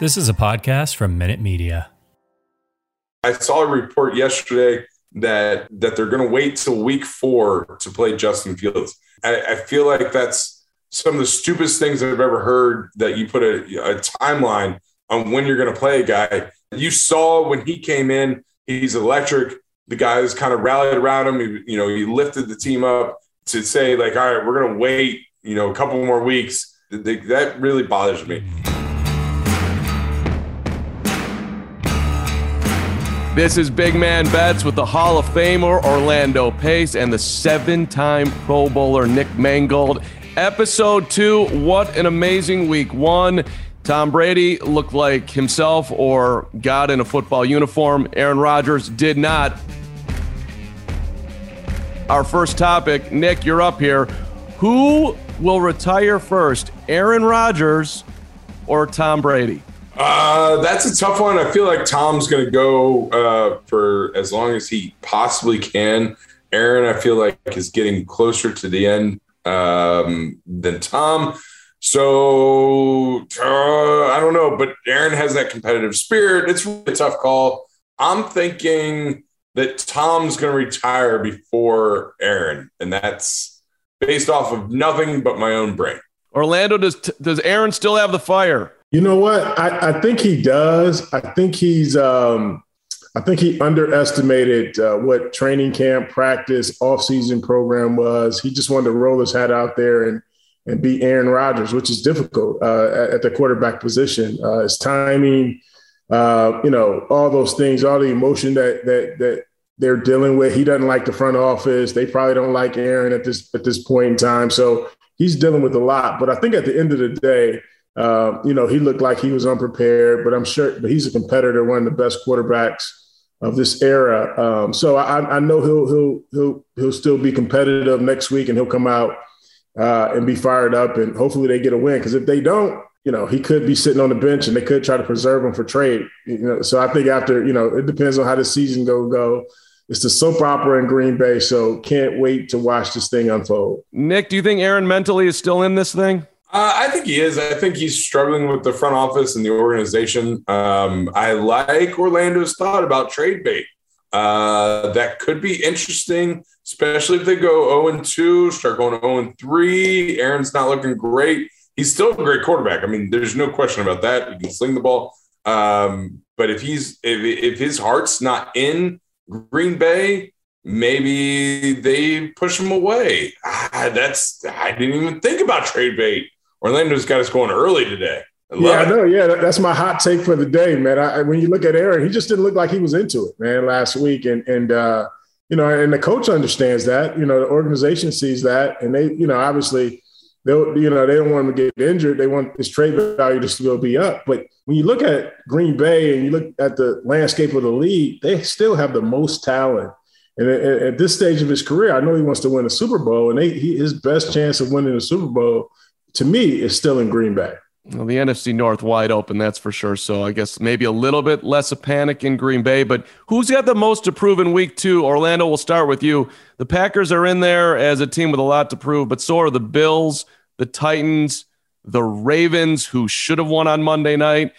This is a podcast from Minute Media. I saw a report yesterday that that they're going to wait till week four to play Justin Fields. I, I, feel like that's some of the stupidest things I've ever heard. That you put a, a timeline on when you're going to play a guy. You saw when he came in, he's electric. The guys kind of rallied around him. He, you know, he lifted the team up to say like, all right, we're going to wait. You know, a couple more weeks. That really bothers me. This is Big Man Bets with the Hall of Famer Orlando Pace and the seven time Pro Bowler Nick Mangold. Episode two. What an amazing week one. Tom Brady looked like himself or God in a football uniform. Aaron Rodgers did not. Our first topic, Nick, you're up here. Who will retire first, Aaron Rodgers or Tom Brady? Uh, that's a tough one. I feel like Tom's going to go uh, for as long as he possibly can. Aaron, I feel like is getting closer to the end um, than Tom. So uh, I don't know, but Aaron has that competitive spirit. It's really a tough call. I'm thinking that Tom's going to retire before Aaron, and that's based off of nothing but my own brain. Orlando, does does Aaron still have the fire? You know what? I, I think he does. I think he's. Um, I think he underestimated uh, what training camp, practice, off-season program was. He just wanted to roll his hat out there and and beat Aaron Rodgers, which is difficult uh, at, at, the quarterback position. Uh, his timing, uh, you know, all those things, all the emotion that that that they're dealing with. He doesn't like the front office. They probably don't like Aaron at this at this point in time. So he's dealing with a lot. But I think at the end of the day uh, you know, he looked like he was unprepared, but I'm sure, but he's a competitor, one of the best quarterbacks of this era. Um, so I, I, know he'll he'll he'll he'll still be competitive next week, and he'll come out uh, and be fired up, and hopefully they get a win. Because if they don't, you know, he could be sitting on the bench, and they could try to preserve him for trade. You know, so I think after you know, it depends on how the season go go. It's the soap opera in Green Bay, so can't wait to watch this thing unfold. Nick, do you think Aaron mentally is still in this thing? Uh, I think he is. I think he's struggling with the front office and the organization. Um, I like Orlando's thought about trade bait. Uh, that could be interesting, especially if they go 0 2, start going 0 3. Aaron's not looking great. He's still a great quarterback. I mean, there's no question about that. He can sling the ball. Um, but if he's if, if his heart's not in Green Bay, maybe they push him away. Ah, that's I didn't even think about trade bait. Orlando's got us going early today. I yeah, I know. Yeah, that's my hot take for the day, man. I, when you look at Aaron, he just didn't look like he was into it, man, last week. And and uh, you know, and the coach understands that. You know, the organization sees that, and they, you know, obviously they, you know, they don't want him to get injured. They want his trade value just to go be up. But when you look at Green Bay and you look at the landscape of the league, they still have the most talent. And at, at this stage of his career, I know he wants to win a Super Bowl, and they, he, his best chance of winning a Super Bowl to me is still in Green Bay. Well, the NFC North wide open, that's for sure. So I guess maybe a little bit less of panic in Green Bay. But who's got the most to prove in week two? Orlando, we'll start with you. The Packers are in there as a team with a lot to prove, but so are the Bills, the Titans, the Ravens, who should have won on Monday night.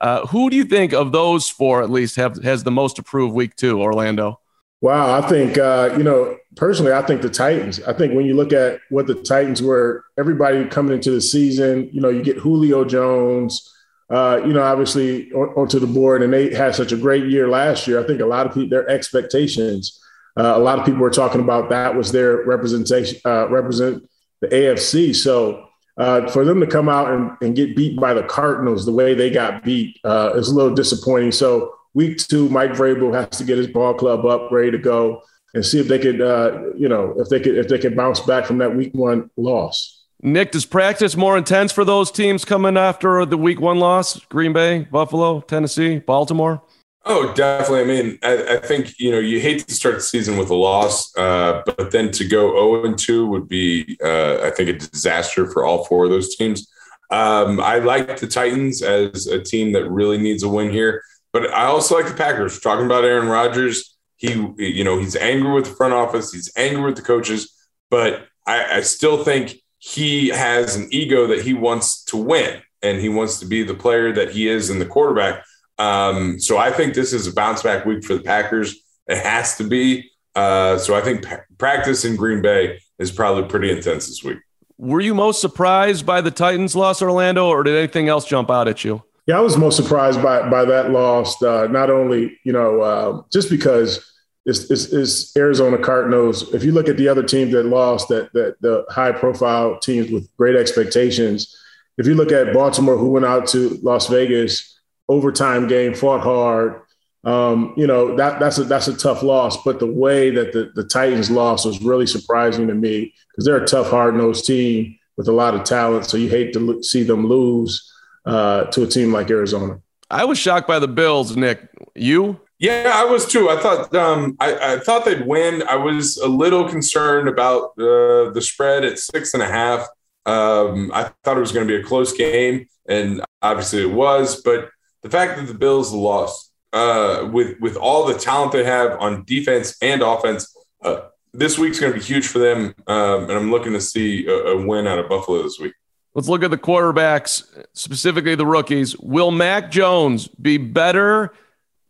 Uh, who do you think of those four at least have has the most to prove week two, Orlando? Wow, I think uh, you know personally, I think the Titans. I think when you look at what the Titans were, everybody coming into the season, you know, you get Julio Jones, uh, you know, obviously on, onto the board, and they had such a great year last year. I think a lot of people, their expectations, uh, a lot of people were talking about that was their representation, uh, represent the AFC. So uh, for them to come out and, and, get beat by the Cardinals the way they got beat uh, is a little disappointing. So week two, Mike Vrabel has to get his ball club up, ready to go, and see if they could, uh, you know, if they could if they could bounce back from that week one loss. Nick, does practice more intense for those teams coming after the week one loss? Green Bay, Buffalo, Tennessee, Baltimore. Oh, definitely. I mean, I, I think you know you hate to start the season with a loss, uh, but then to go zero oh and two would be, uh, I think, a disaster for all four of those teams. Um, I like the Titans as a team that really needs a win here. But I also like the Packers. Talking about Aaron Rodgers, he, you know, he's angry with the front office, he's angry with the coaches, but I, I still think he has an ego that he wants to win. and he wants to be the player that he is in the quarterback. Um, so I think this is a bounce back week for the Packers. It has to be. Uh, so I think p- practice in Green Bay is probably pretty intense this week. Were you most surprised by the Titans loss, Orlando, or did anything else jump out at you? Yeah, I was most surprised by by that loss. Uh, not only you know uh, just because it's, it's, it's, Arizona Cardinals. If you look at the other teams that lost, that that the high profile teams with great expectations. If you look at Baltimore, who went out to Las Vegas, overtime game, fought hard. Um, you know that that's a that's a tough loss. But the way that the, the Titans lost was really surprising to me because they're a tough, hard nosed team with a lot of talent. So you hate to see them lose uh, to a team like Arizona. I was shocked by the Bills, Nick. You? Yeah, I was too. I thought um, I, I, thought they'd win. I was a little concerned about uh, the spread at six and a half. Um, I thought it was going to be a close game, and obviously it was. But the fact that the Bills lost uh, with with all the talent they have on defense and offense, uh, this week's going to be huge for them. Um, and I'm looking to see a, a win out of Buffalo this week. Let's look at the quarterbacks, specifically the rookies. Will Mac Jones be better?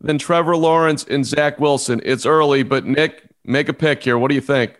than Trevor Lawrence and Zach Wilson. It's early, but Nick, make a pick here. What do you think?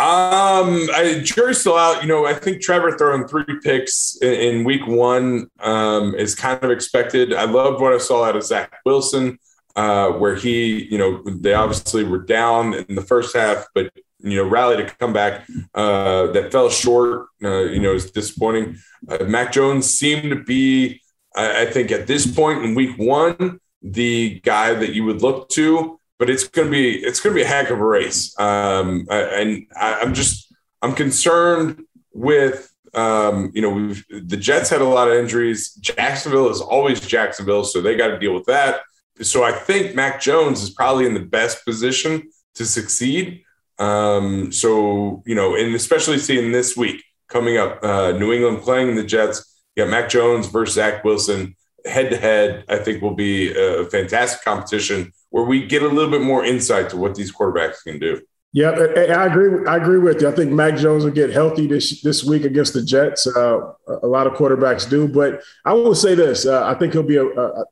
Um, I, jury's still out. You know, I think Trevor throwing three picks in, in week one um, is kind of expected. I loved what I saw out of Zach Wilson, uh, where he, you know, they obviously were down in the first half, but you know, rally to come back. Uh, that fell short. Uh, you know, is disappointing. Uh, Mac Jones seemed to be, I, I think, at this point in week one the guy that you would look to, but it's going to be it's going to be a heck of a race. Um, and I, am just I'm concerned with um, you know the Jets had a lot of injuries. Jacksonville is always Jacksonville, so they got to deal with that. So I think Mac Jones is probably in the best position to succeed. Um, so you know, and especially seeing this week coming up, uh, New England playing the Jets. You got Mac Jones versus Zach Wilson head to head, I think will be a fantastic competition where we get a little bit more insight to what these quarterbacks can do. Yeah, I agree. I agree with you. I think Mac Jones will get healthy this this week against the Jets. Uh, a lot of quarterbacks do, but I will say this: uh, I think he'll be a, a.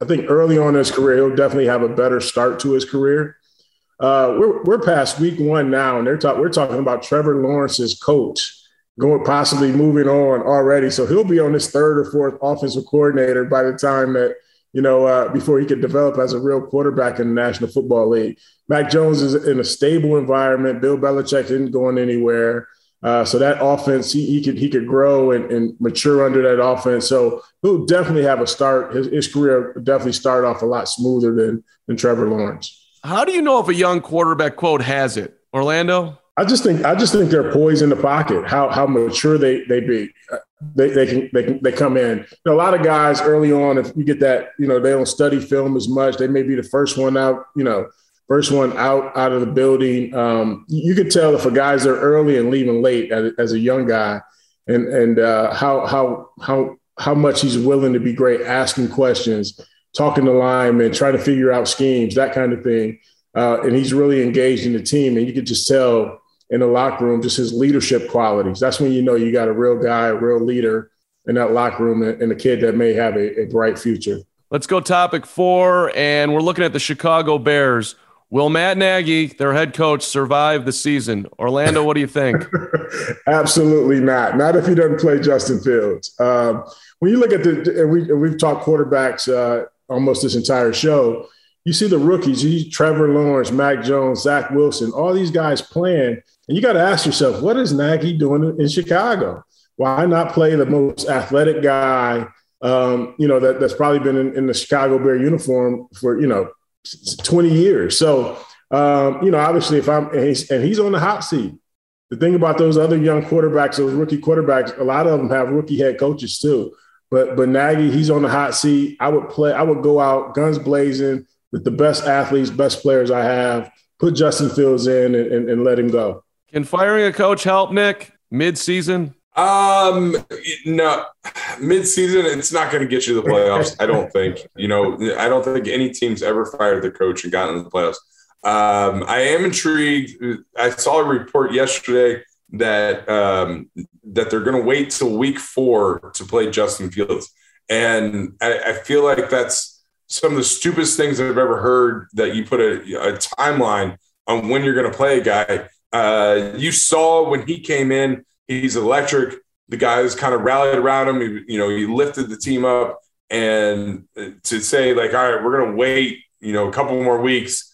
I think early on in his career, he'll definitely have a better start to his career. Uh, we're we're past week one now, and they're talk, we're talking about Trevor Lawrence's coach going possibly moving on already. So he'll be on his third or fourth offensive coordinator by the time that you know uh, before he could develop as a real quarterback in the National Football League. Mac Jones is in a stable environment. Bill Belichick isn't going anywhere. Uh, so that offense, he, he could he could grow and, and, mature under that offense. So he'll definitely have a start. His, his career definitely start off a lot smoother than than Trevor Lawrence. How do you know if a young quarterback quote has it, Orlando? I just think I just think they're poised in the pocket. How how mature they they be. They, they can they can they come in. You know, a lot of guys early on, if you get that, you know, they don't study film as much. They may be the first one out. You know, first one out out of the building. Um, you could tell if a guy's there early and leaving late as, as a young guy, and and uh, how how how how much he's willing to be great, asking questions, talking to linemen, trying to figure out schemes, that kind of thing. Uh, and he's really engaged in the team, and you could just tell in the locker room, just his leadership qualities. That's when you know you got a real guy, a real leader in that locker room, and a kid that may have a, a bright future. Let's go topic four, and we're looking at the Chicago Bears. Will Matt Nagy, their head coach, survive the season? Orlando, what do you think? Absolutely not. Not if he doesn't play Justin Fields. Um, when you look at the, and, we, and we've talked quarterbacks uh, almost this entire show, you see the rookies, you Trevor Lawrence, Mac Jones, Zach Wilson, all these guys playing – and you got to ask yourself, what is Nagy doing in Chicago? Why not play the most athletic guy, um, you know, that, that's probably been in, in, the Chicago Bear uniform for, you know, 20 years. So, um, you know, obviously if I'm, and he's, and he's on the hot seat. The thing about those other young quarterbacks, those rookie quarterbacks, a lot of them have rookie head coaches too. But but Nagy, he's on the hot seat. I would play. I would go out guns blazing with the best athletes, best players I have. Put Justin Fields in and, and, and let him go. Can firing a coach help, Nick, mid-season? Um, no, mid-season, it's not going to get you the playoffs. I don't think. You know, I don't think any team's ever fired the coach and gotten in the playoffs. Um, I am intrigued. I saw a report yesterday that um, that they're going to wait till week four to play Justin Fields. And I, I feel like that's some of the stupidest things I've ever heard that you put a, a timeline on when you're going to play a guy. Uh, you saw when he came in, he's electric. The guys kind of rallied around him. He, you know, he lifted the team up. And to say, like, all right, we're going to wait, you know, a couple more weeks.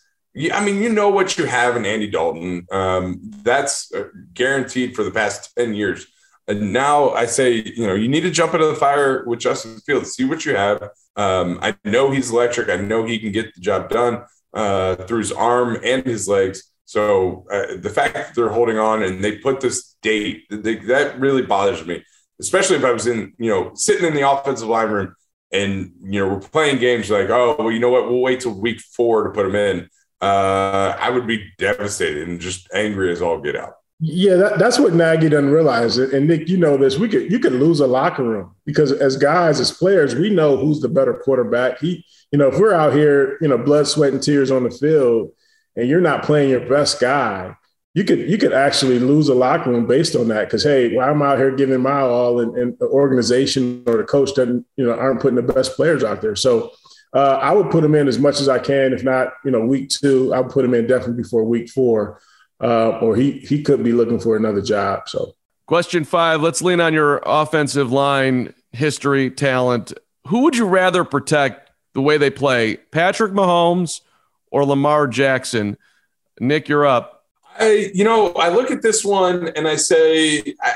I mean, you know what you have in Andy Dalton. Um, that's uh, guaranteed for the past 10 years. And now I say, you know, you need to jump into the fire with Justin Fields, see what you have. Um, I know he's electric. I know he can get the job done uh, through his arm and his legs. So uh, the fact that they're holding on and they put this date, they, that really bothers me, especially if I was in, you know, sitting in the offensive line room and, you know, we're playing games like, oh, well, you know what? We'll wait till week four to put him in. Uh, I would be devastated and just angry as all get out. Yeah, that, that's what Nagy doesn't realize. And Nick, you know this. We could you could lose a locker room because as guys, as players, we know who's the better quarterback. He, you know, if we're out here, you know, blood, sweat, and tears on the field, and you're not playing your best guy, you could you could actually lose a locker room based on that. Because hey, well, I'm out here giving my all, and, and, the organization or the coach doesn't, you know, aren't putting the best players out there. So uh, I would put him in as much as I can. If not, you know, week two, I would put him in definitely before week four uh, or he he could be looking for another job. So, question five. Let's lean on your offensive line history, talent. Who would you rather protect the way they play, Patrick Mahomes or Lamar Jackson? Nick, you're up. I, you know, I look at this one and I say I,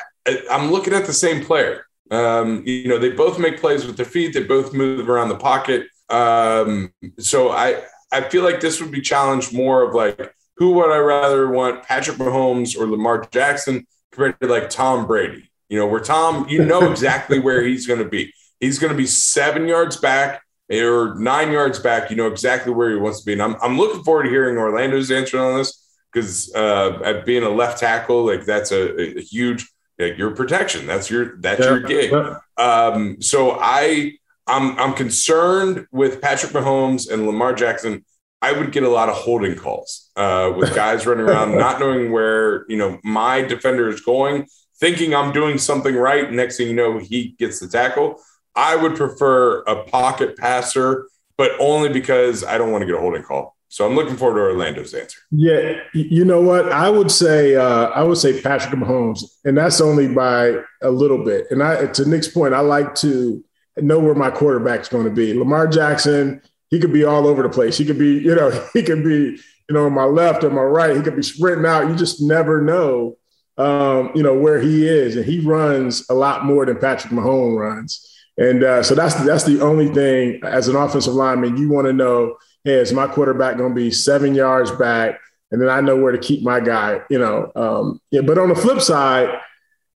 am looking at the same player. Um, you know, they both make plays with their feet. They both move around the pocket. Um, so I I feel like this would be challenged more of like who would I rather want, Patrick Mahomes or Lamar Jackson compared to like Tom Brady? You know, where Tom, you know exactly where he's going to be. He's going to be seven yards back or nine yards back. You know exactly where he wants to be. And I'm, I'm looking forward to hearing Orlando's answer on this because uh, being a left tackle, like that's a, a huge, like your protection. That's your, that's yeah. your gig. Um, so I, I'm, I'm concerned with Patrick Mahomes and Lamar Jackson I would get a lot of holding calls uh, with guys running around, not knowing where you know my defender is going, thinking I'm doing something right. Next thing you know, he gets the tackle. I would prefer a pocket passer, but only because I don't want to get a holding call. So I'm looking forward to Orlando's answer. Yeah, you know what? I would say uh, I would say Patrick Mahomes, and that's only by a little bit. And I, to Nick's point, I like to know where my quarterback's going to be. Lamar Jackson he could be all over the place. He could be, you know, he could be, you know, on my left or my right. He could be sprinting out. You just never know, um, you know, where he is, and he runs a lot more than Patrick Mahomes runs. And uh, so that's that's the only thing as an offensive lineman you want to know. Hey, is my quarterback going to be seven yards back? And then I know where to keep my guy. You know, um, yeah. But on the flip side,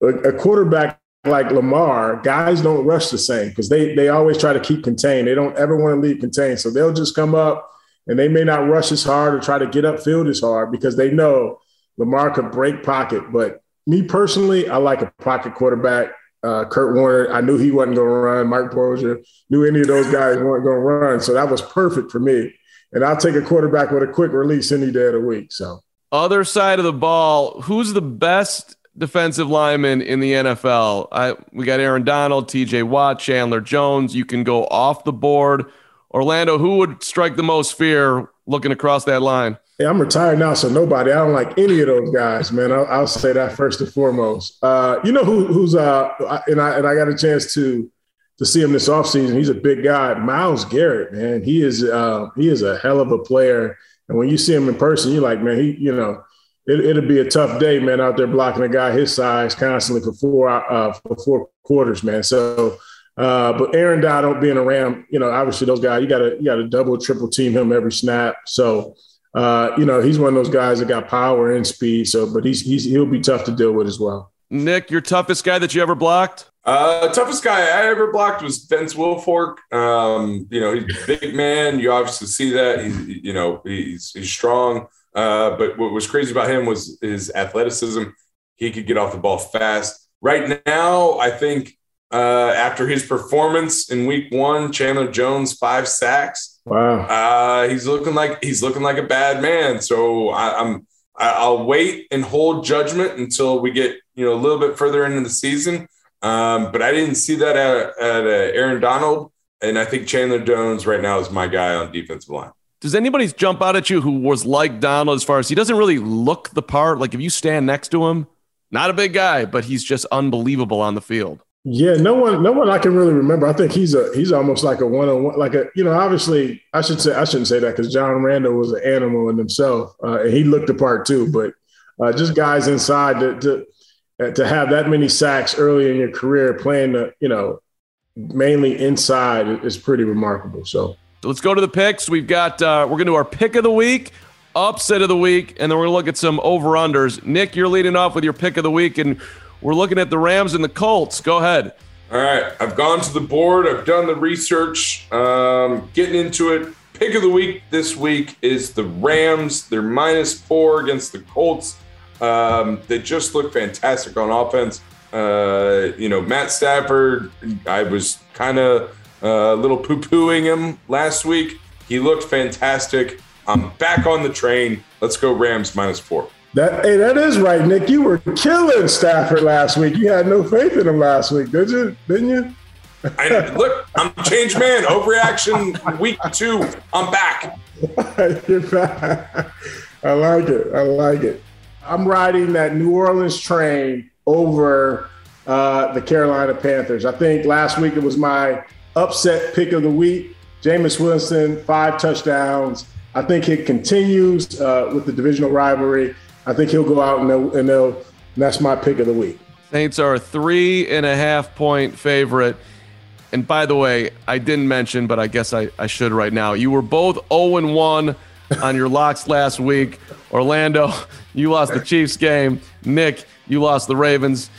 a, a quarterback like Lamar, guys don't rush the same because they they always try to keep contained. They don't ever want to leave contained. So they'll just come up and they may not rush as hard or try to get upfield as hard because they know Lamar could break pocket. But me personally, I like a pocket quarterback. Uh, Kurt Warner, I knew he wasn't going to run. Marc Bulger knew any of those guys weren't going to run. So that was perfect for me. And I'll take a quarterback with a quick release any day of the week. So, other side of the ball, who's the best defensive linemen in the NFL. I we got Aaron Donald, TJ Watt, Chandler Jones. You can go off the board. Orlando, who would strike the most fear looking across that line? Yeah, I'm retired now, so nobody. I don't like any of those guys, man. I'll, I'll say that first and foremost. Uh, you know who, who's uh, and I and I got a chance to to see him this offseason. He's a big guy, Myles Garrett, man. He is uh, he is a hell of a player. And when you see him in person, you're like, man, he, you know, it, will be a tough day, man, out there blocking a guy his size constantly for four uh, for four quarters, man. So, uh, but Aaron Donald being around, you know, obviously those guys, you got to you got to double, triple team him every snap. So, uh, you know, he's one of those guys that got power and speed. So, but he's, he's he'll be tough to deal with as well. Nick, your toughest guy that you ever blocked? Uh, toughest guy I ever blocked was Vince Wilfork. Um, you know, he's a big man. You obviously see that. He's, you know, he's he's strong. Uh, but what was crazy about him was his athleticism. He could get off the ball fast. Right now, I think uh, after his performance in Week One, Chandler Jones five sacks. Wow. Uh, he's looking like he's looking like a bad man. So I, I'm I'll wait and hold judgment until we get you know a little bit further into the season. Um, but I didn't see that at, at uh, Aaron Donald. And I think Chandler Jones right now is my guy on defensive line. Does anybody jump out at you who was like Donald as far as he doesn't really look the part? Like if you stand next to him, not a big guy, but he's just unbelievable on the field. Yeah, no one, no one I can really remember. I think he's a he's almost like a one on one, like a you know. Obviously, I should say I shouldn't say that because John Randle was an animal in himself, uh, and he looked the part too. But uh, just guys inside to, to uh, to have that many sacks early in your career, playing the you know mainly inside is pretty remarkable. So let's go to the picks. We've got uh, we're gonna do our pick of the week, upset of the week, and then we're gonna look at some over unders. Nick, you're leading off with your pick of the week, and we're looking at the Rams and the Colts. Go ahead. All right. I've gone to the board. I've done the research. Um, getting into it. Pick of the week this week is the Rams. They're minus four against the Colts. Um, they just look fantastic on offense. Uh, you know, Matt Stafford, I was kind of a little poo pooing him last week. He looked fantastic. I'm back on the train. Let's go Rams minus four. That hey, that is right, Nick. You were killing Stafford last week. You had no faith in him last week, did you? Didn't you? I, look, I'm a changed man. Overreaction week two. I'm back. You're back. I like it. I like it. I'm riding that New Orleans train over uh, the Carolina Panthers. I think last week it was my upset pick of the week. Jameis Winston, five touchdowns. I think it continues uh, with the divisional rivalry. I think he'll go out and they'll, and they'll and that's my pick of the week. Saints are a three and a half point favorite. And by the way, I didn't mention, but I guess I, I should right now. You were both 0 and 1 on your locks last week. Orlando, you lost the Chiefs game. Nick, you lost the Ravens.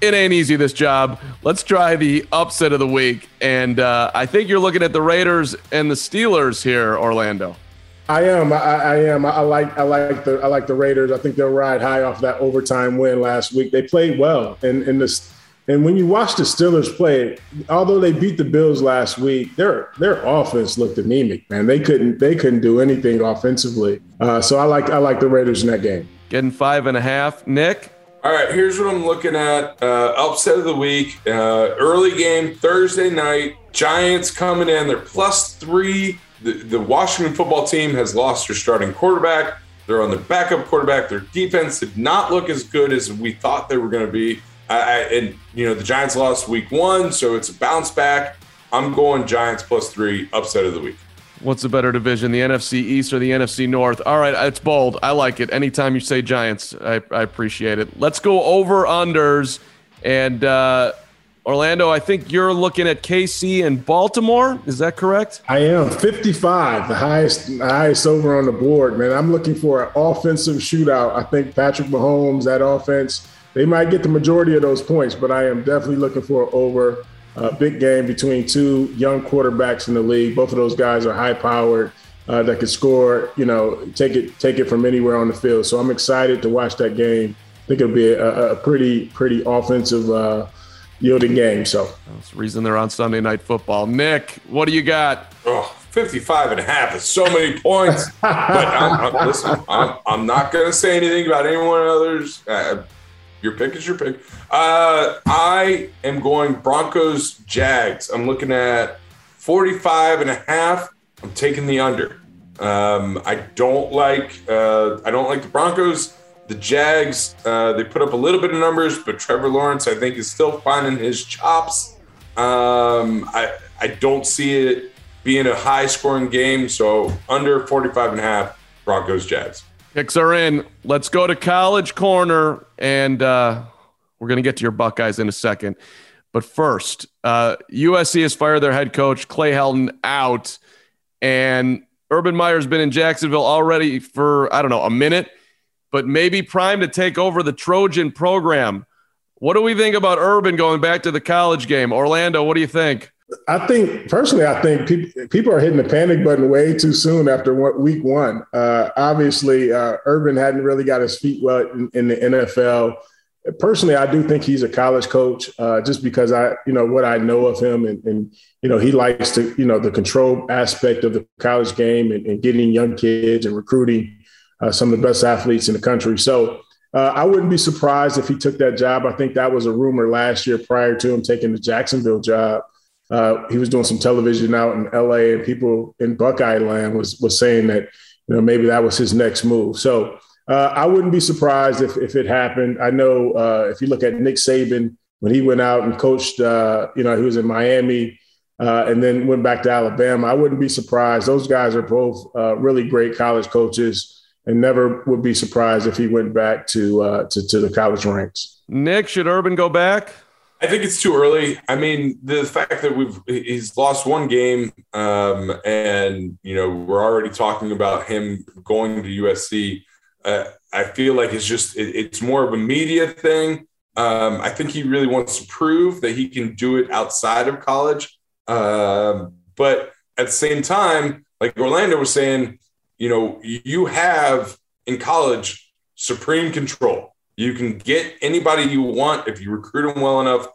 It ain't easy, this job. Let's try the upset of the week. And uh, I think you're looking at the Raiders and the Steelers here, Orlando. I am. I, I, am. I like. I like the. I like the Raiders. I think they'll ride high off that overtime win last week. They played well, and in this. And when you watch the Steelers play, although they beat the Bills last week, their their offense looked anemic. Man, they couldn't they couldn't do anything offensively. Uh, so I like I like the Raiders in that game. Getting five and a half. Nick. All right, here's what I'm looking at. Uh, upset of the week. Uh, early game Thursday night. Giants coming in. They're plus three the, the Washington football team has lost their starting quarterback. They're on their backup quarterback. Their defense did not look as good as we thought they were going to be. I, I, and, you know, the Giants lost week one, so it's a bounce back. I'm going Giants plus three, upset of the week. What's the better division, the NFC East or the NFC North? All right, it's bold. I like it. Anytime you say Giants, I, I appreciate it. Let's go over unders. And uh, Orlando, I think you're looking at KC and Baltimore. Is that correct? I am 55, the highest, highest over on the board, man. I'm looking for an offensive shootout. I think Patrick Mahomes, that offense, they might get the majority of those points, but I am definitely looking for over a big game between two young quarterbacks in the league. Both of those guys are high powered. Uh, that could score, you know, take it take it from anywhere on the field. So I'm excited to watch that game. I think it'll be a, a pretty pretty offensive uh, yielding game. So that's the reason they're on Sunday Night Football. Nick, what do you got? Oh, 55 and a half is so many points. but I'm, I'm, listen, I'm, I'm not going to say anything about anyone others. Uh, your pick is your pick. Uh, I am going Broncos Jags. I'm looking at 45 and a half. I'm taking the under. Um, I don't like uh, I don't like the Broncos. The Jags, uh, they put up a little bit of numbers, but Trevor Lawrence, I think, is still finding his chops. Um, I, I don't see it being a high scoring game. So under 45 and a half, Broncos, Jags. Picks are in. Let's go to College Corner, and uh, we're going to get to your Buckeyes in a second. But first, uh, USC has fired their head coach, Clay Helton, out. And Urban Meyer's been in Jacksonville already for, I don't know, a minute but maybe prime to take over the Trojan program. What do we think about Urban going back to the college game? Orlando, what do you think? I think personally, I think people people are hitting the panic button way too soon after week one. Uh, obviously, uh, Urban hadn't really got his feet wet in, in, the NFL. Personally, I do think he's a college coach, uh, just because I, you know, what I know of him, and, and, you know, he likes to, you know, the control aspect of the college game and, and getting young kids and recruiting uh, some of the best athletes in the country. So Uh, I wouldn't be surprised if he took that job. I think that was a rumor last year prior to him taking the Jacksonville job. Uh, he was doing some television out in LA, and people in Buckeye land was was saying that you know maybe that was his next move. So uh, I wouldn't be surprised if if it happened. I know uh, if you look at Nick Saban when he went out and coached, uh, you know, he was in Miami. Uh, and then went back to Alabama. I wouldn't be surprised. Those guys are both really great college coaches and never would be surprised if he went back to uh, to, to the college ranks. Nick, should Urban go back? I think it's too early. I mean, the fact that we've he's lost one game, um, and you know we're already talking about him going to USC. Uh, I feel like it's just it, it's more of a media thing. Um, I think he really wants to prove that he can do it outside of college. Uh, but at the same time, like Orlando was saying, you know, you have in college supreme control. You can get anybody you want if you recruit them well enough.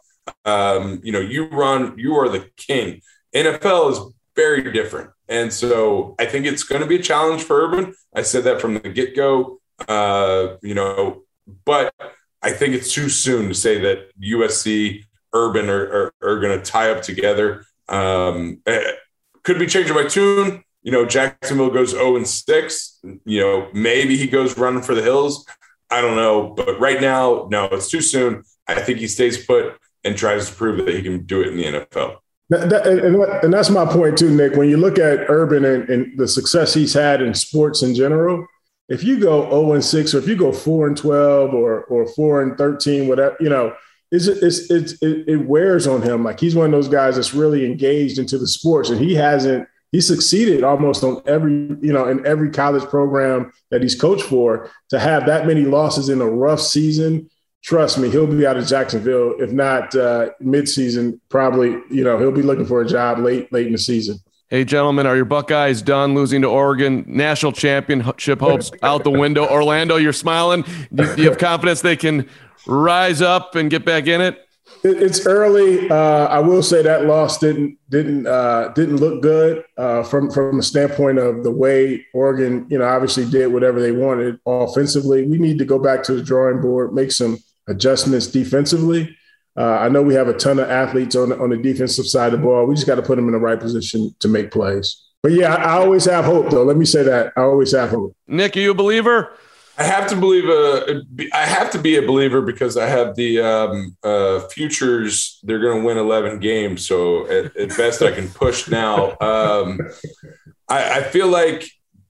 Um, you know, you run, you are the king. NFL is very different. And so I think it's going to be a challenge for Urban. I said that from the get go, uh, you know, but I think it's too soon to say that USC, Urban are, are, are going to tie up together. Um, eh, could be changing my tune you know, Jacksonville goes 0 and 6, you know, maybe he goes running for the hills. I don't know. But right now, no, it's too soon. I think he stays put and tries to prove that he can do it in the NFL. That, that, and, and, that's my point too, Nick. When you look at Urban and, and, the success he's had in sports in general, if you go 0 and 6 or if you go 4 and 12 or or 4 and 13, whatever, you know, it's, it's, it's, it, it wears on him. Like he's one of those guys that's really engaged into the sports and he hasn't he succeeded almost on every you know in every college program that he's coached for to have that many losses in a rough season trust me he'll be out of jacksonville if not uh, mid-season probably you know he'll be looking for a job late late in the season Hey, gentlemen, are your Buckeyes done losing to Oregon? National championship hopes out the window. Orlando, you're smiling. Do you have confidence they can rise up and get back in it? It's early. Uh, I will say that loss didn't didn't uh, didn't look good uh, from from a standpoint of the way Oregon, you know, obviously did whatever they wanted offensively. We need to go back to the drawing board, make some adjustments defensively. Uh, I know we have a ton of athletes on the, on the defensive side of the ball. We just got to put them in the right position to make plays. But yeah, I always have hope, though. Let me say that I always have hope. Nick, are you a believer? I have to believe a. I have to be a believer because I have the um, uh, futures. They're going to win eleven games, so at, at best I can push now. Um, I, I, feel like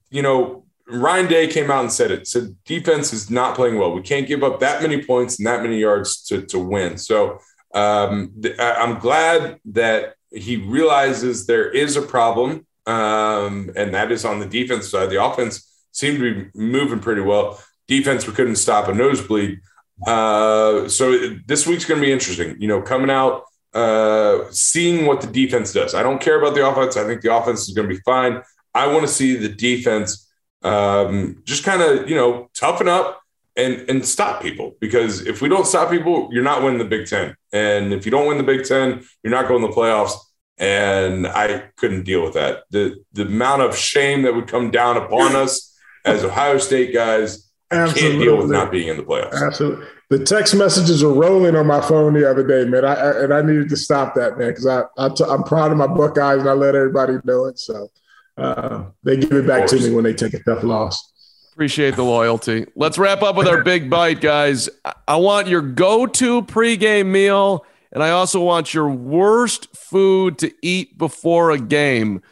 you know Ryan Day came out and said it. Said defense is not playing well. We can't give up that many points and that many yards to to win. So um, th- I'm glad that he realizes there is a problem, um, and that is on the defense side. The offense seemed to be moving pretty well. Defense, we couldn't stop a nosebleed. Uh, so this week's going to be interesting. You know, coming out, uh, seeing what the defense does. I don't care about the offense. I think the offense is going to be fine. I want to see the defense um, just kind of, you know, toughen up and and stop people because if we don't stop people, you're not winning the Big Ten. And if you don't win the Big Ten, you're not going to the playoffs. And I couldn't deal with that. The the amount of shame that would come down upon us as Ohio State guys, I can't deal with not being in the playoffs. Absolutely. The text messages were rolling on my phone the other day, man. I, I and I needed to stop that, man, because I, I t- I'm proud of my Buckeyes and I let everybody know it. So uh, they give it back to me when they take a tough loss. Appreciate the loyalty. Let's wrap up with our big bite, guys. I want your go-to pregame meal, and I also want your worst food to eat before a game.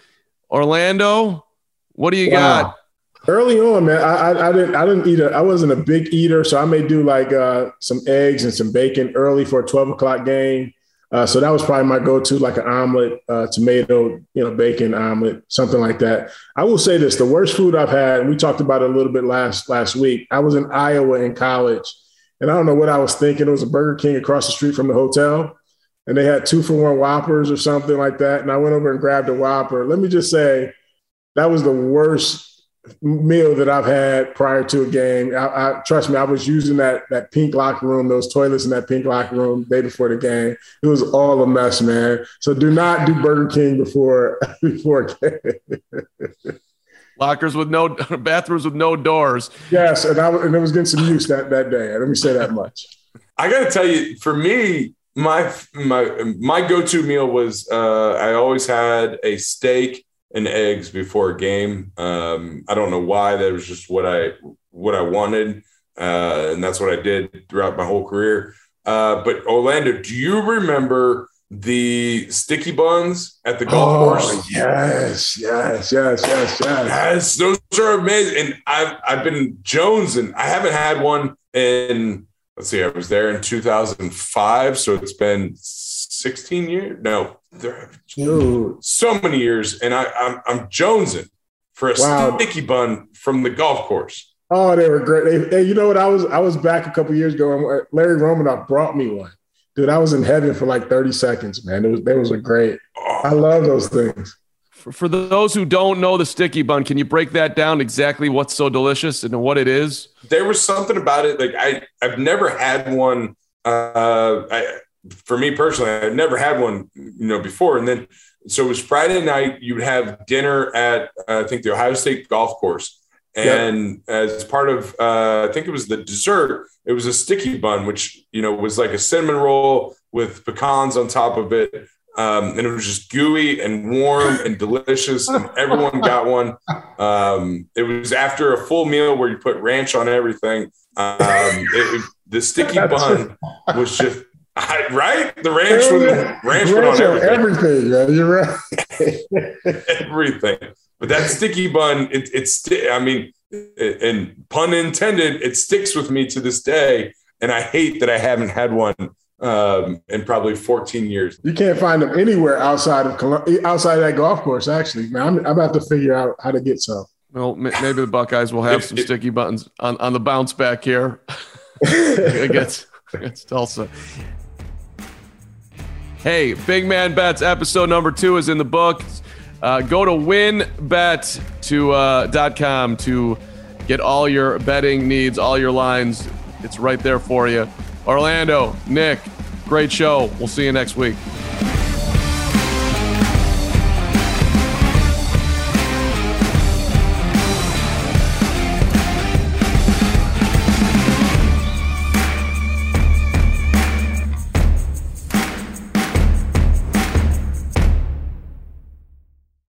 Orlando, what do you wow. got? Early on, man, I, I, I, didn't I didn't eat a I wasn't a big eater, so I may do like uh, some eggs and some bacon early for a twelve o'clock game. Uh, so that was probably my go-to, like an omelet, uh, tomato, you know, bacon omelet, something like that. I will say this: the worst food I've had, and we talked about it a little bit last last week. I was in Iowa in college, and I don't know what I was thinking. It was a Burger King across the street from the hotel, and they had two for one Whoppers or something like that. And I went over and grabbed a Whopper. Let me just say, that was the worst meal that I've had prior to a game. I, I, trust me, I was using that that pink locker room, those toilets in that pink locker room day before the game. It was all a mess, man. So do not do Burger King before before game. Lockers with no bathrooms with no doors. Yes, and I and it was getting some use that that day. Let me say that much. I got to tell you, for me, my my my go-to meal was uh, I always had a steak and eggs before a game. Um, I don't know why. That was just what I what I wanted, uh, and that's what I did throughout my whole career. Uh, but Orlando, do you remember the sticky buns at the golf Oh, course? yes, yes, yes, yes, yes. Yes, those are amazing. And I've I've been Jones, and I haven't had one in. Let's see, I was there in 2005, so it's been 16 years. No, there, Dude, so many years, and I, I'm I'm jonesing for a Wow. sticky bun from the golf course. Oh, they were great. They, hey, you know what? I was I was back a couple years ago, and Larry Romanoff brought me one. Dude, I was in heaven for like 30 seconds, man. It was they was a great. I Oh, love those things. For, for those who don't know the sticky bun, can you break that down exactly what's so delicious and what it is? there was something about it. Like I I've never had one. Uh, I, for me personally, I've never had one, you know, before. And then so it was Friday night. You would have dinner at uh, I think the Ohio State golf course. And as part of, uh, I think it was the dessert, it was a sticky bun, which, you know, was like a cinnamon roll with pecans on top of it. Um, and it was just gooey and warm and delicious. And everyone got one. Um, it was after a full meal where you put ranch on everything. Um, it- the sticky bun was just, I, right? The ranch, was, ranch on Ranch on everything everything, man. You're right. everything. But that sticky bun, it, it's, sti- I mean, it- and pun intended, it sticks with me to this day. And I hate that I haven't had one um, in probably 14 years. You can't find them anywhere outside of Colum- outside of that golf course. Actually, man, I'm, I'm about to figure out how to get some. Well, m- maybe the Buckeyes will have some sticky buttons on, on the bounce back here against, against Tulsa. Hey, Big Man Bets episode number two is in the books. Uh, go to WynnBET to uh, to get all your betting needs, all your lines. It's right there for you. Orlando, Nick, great show. We'll see you next week.